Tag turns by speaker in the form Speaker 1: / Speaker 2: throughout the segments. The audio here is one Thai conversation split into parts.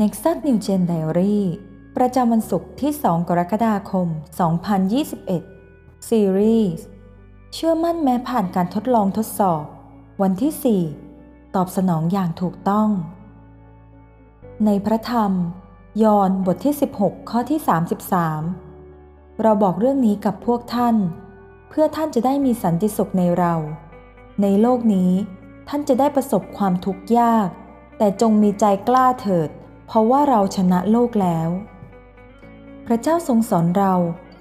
Speaker 1: Nexus New Gen Diary ประจำวันศุกร์ที่ 2 กรกฎาคม 2021 Series เชื่อมั่นแม้ผ่านการทดลองทดสอบ วันที่ 4 ตอบสนองอย่างถูกต้อง ในพระธรรม ยอห์นบทที่ 16 ข้อที่ 33 เราบอกเรื่องนี้กับพวกท่าน เพื่อท่านจะได้มีสันติสุขในเรา ในโลกนี้ท่านจะได้ประสบความทุกข์ยาก แต่จงมีใจกล้าเถิด เพราะว่าเราชนะโลกแล้ว พระเจ้าทรงสอนเรา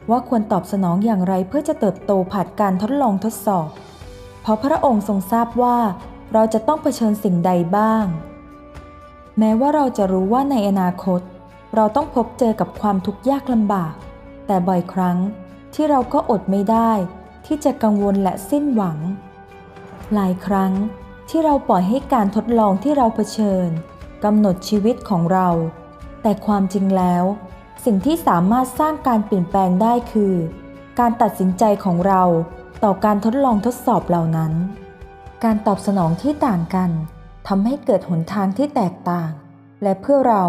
Speaker 1: ว่าควรตอบสนองอย่างไรเพื่อจะเติบโตผ่านการทดลองทดสอบ เพราะพระองค์ทรงทราบว่าเราจะต้องเผชิญสิ่งใดบ้าง แม้ว่าเราจะรู้ว่าในอนาคต เราต้องพบเจอกับความทุกข์ยากลำบาก แต่บ่อยครั้งที่เราก็อดไม่ได้ ที่จะกังวลและสิ้นหวัง หลายครั้งที่เราปล่อยให้การทดลองที่เราเผชิญ กำหนดชีวิตของเรา แต่ความจริงแล้ว สิ่งที่สามารถสร้างการเปลี่ยนแปลงได้คือ การตัดสินใจของเราต่อการทดลองทดสอบเหล่านั้น การตอบสนองที่ต่างกันทำให้เกิดหนทางที่แตกต่าง และเพื่อเรา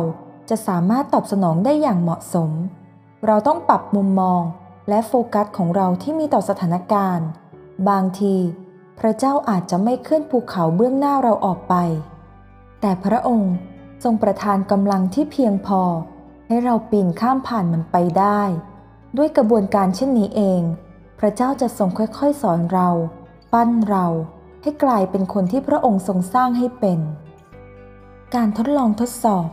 Speaker 1: จะสามารถตอบสนองได้อย่างเหมาะสม เราต้องปรับมุมมองและโฟกัสของเราที่มีต่อสถานการณ์ บางที พระเจ้าอาจจะไม่เคลื่อนภูเขาเบื้องหน้าเราออกไป แต่พระองค์ทรงประทานกำลังที่เพียงพอ ให้เราปีนข้ามผ่านมันไปได้ ด้วยกระบวนการเช่นนี้เอง พระเจ้าจะทรงค่อยๆ สอนเรา ปั้นเราให้กลายเป็นคนที่พระองค์ทรงสร้างให้เป็น การทดลองทดสอบ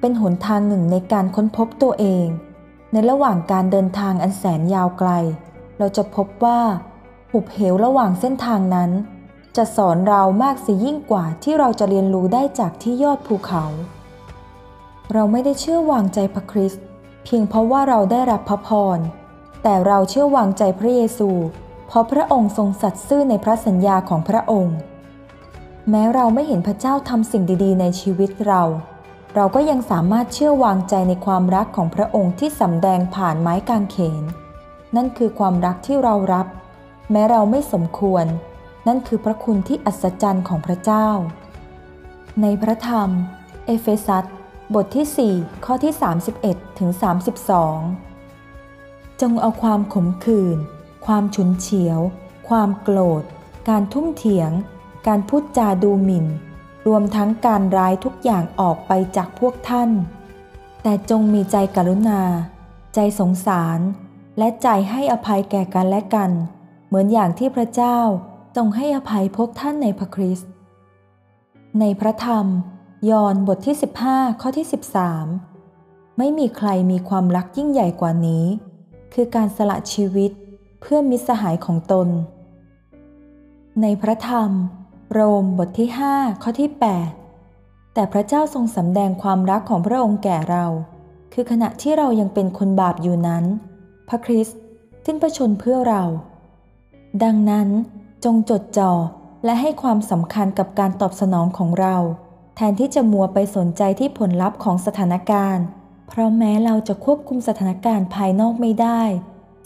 Speaker 1: เป็นหนทางหนึ่งในการค้นพบตัวเอง ในระหว่างการเดินทางอันแสนยาวไกล เราจะพบว่าหุบเหวระหว่างเส้นทางนั้น จะสอนเรามากเสียยิ่งกว่าที่เราจะเรียนรู้ได้จากที่ยอดภูเขา เราไม่ได้เชื่อวางใจพระคริสต์เพียงเพราะว่าเราได้รับพระพร แต่เราเชื่อวางใจพระเยซู เพราะพระองค์ทรงสัตย์ซื่อในพระสัญญาของพระองค์ แม้เราไม่เห็นพระเจ้าทำสิ่งดีๆ ในชีวิตเรา เราก็ยังสามารถเชื่อวางใจในความรักของพระองค์ที่สำแดงผ่านไม้กางเขน นั่นคือความรักที่เรารับ แม้เราไม่สมควร นั่นคือพระคุณที่อัศจรรย์ของพระเจ้า ในพระธรรม เอเฟซัสบทที่ 4 ข้อที่ 31ถึง32 จงเอาความขมขื่น ความฉุนเฉียว ความโกรธ การทุ่มเถียง การพูดจาดูหมิ่น รวมทั้งการร้ายทุกอย่างออกไปจากพวกท่าน แต่จงมีใจกรุณา ใจสงสาร และใจให้อภัยแก่กันและกัน เหมือนอย่างที่พระเจ้า ทรงให้อภัยพวกท่านในพระคริสต์ในพระธรรม ยอห์นบทที่ 15 ข้อที่ 13 ไม่มีใครมีความรักยิ่งใหญ่กว่านี้ คือการสละชีวิตเพื่อมิตรสหายของตน ในพระธรรม โรมบทที่ 5 ข้อที่ 8 แต่พระเจ้าทรงสำแดงความรักของพระองค์แก่เรา คือขณะที่เรายังเป็นคนบาปอยู่นั้น พระคริสต์สิ้นพระชนเพื่อเรา ดังนั้น จงจดจ่อและให้ความสำคัญกับการตอบสนองของเรา แทนที่จะมัวไปสนใจที่ผลลัพธ์ของสถานการณ์ เพราะแม้เราจะควบคุมสถานการณ์ภายนอกไม่ได้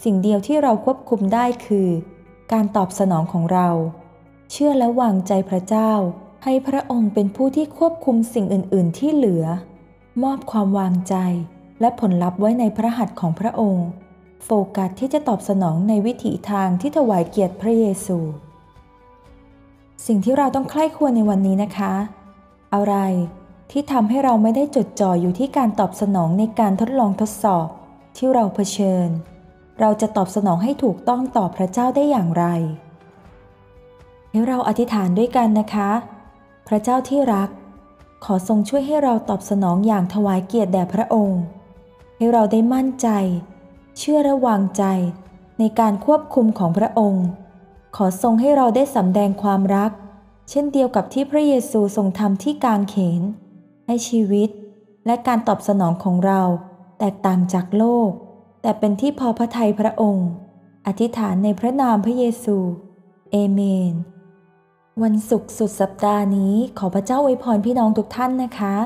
Speaker 1: สิ่งเดียวที่เราควบคุมได้คือ การตอบสนองของเรา เชื่อและวางใจพระเจ้า ให้พระองค์เป็นผู้ที่ควบคุมสิ่งอื่น ๆ ที่เหลือ มอบความวางใจและผลลัพธ์ไว้ในพระหัตถ์ของพระองค์ โฟกัสที่จะตอบสนองในวิถีทางที่ถวายเกียรติพระเยซู สิ่งที่เราต้องใคร่ควรในวันนี้นะคะ อะไรที่ทำให้เราไม่ได้จดจ่ออยู่ที่การตอบสนองในการทดลองทดสอบที่เราเผชิญ เราจะตอบสนองให้ถูกต้องต่อพระเจ้าได้อย่างไรให้เราอธิษฐานด้วยกันนะคะ พระเจ้าที่รัก ขอทรงช่วยให้เราตอบสนองอย่างถวายเกียรติแด่พระองค์ ให้เราได้มั่นใจ เชื่อระวางใจในการควบคุมของพระองค์ ขอทรงให้เราได้สำแดงความรัก เช่นเดียวกับที่พระเยซูทรงทำที่กางเขน ให้ชีวิตและการตอบสนองของเรา แตกต่างจากโลก แต่เป็นที่พอพระทัยพระองค์ อธิษฐานในพระนามพระเยซูเอเมน วันศุกร์สุดสัปดาห์นี้ขอพระเจ้าอวยพรพี่น้องทุกท่านนะคะ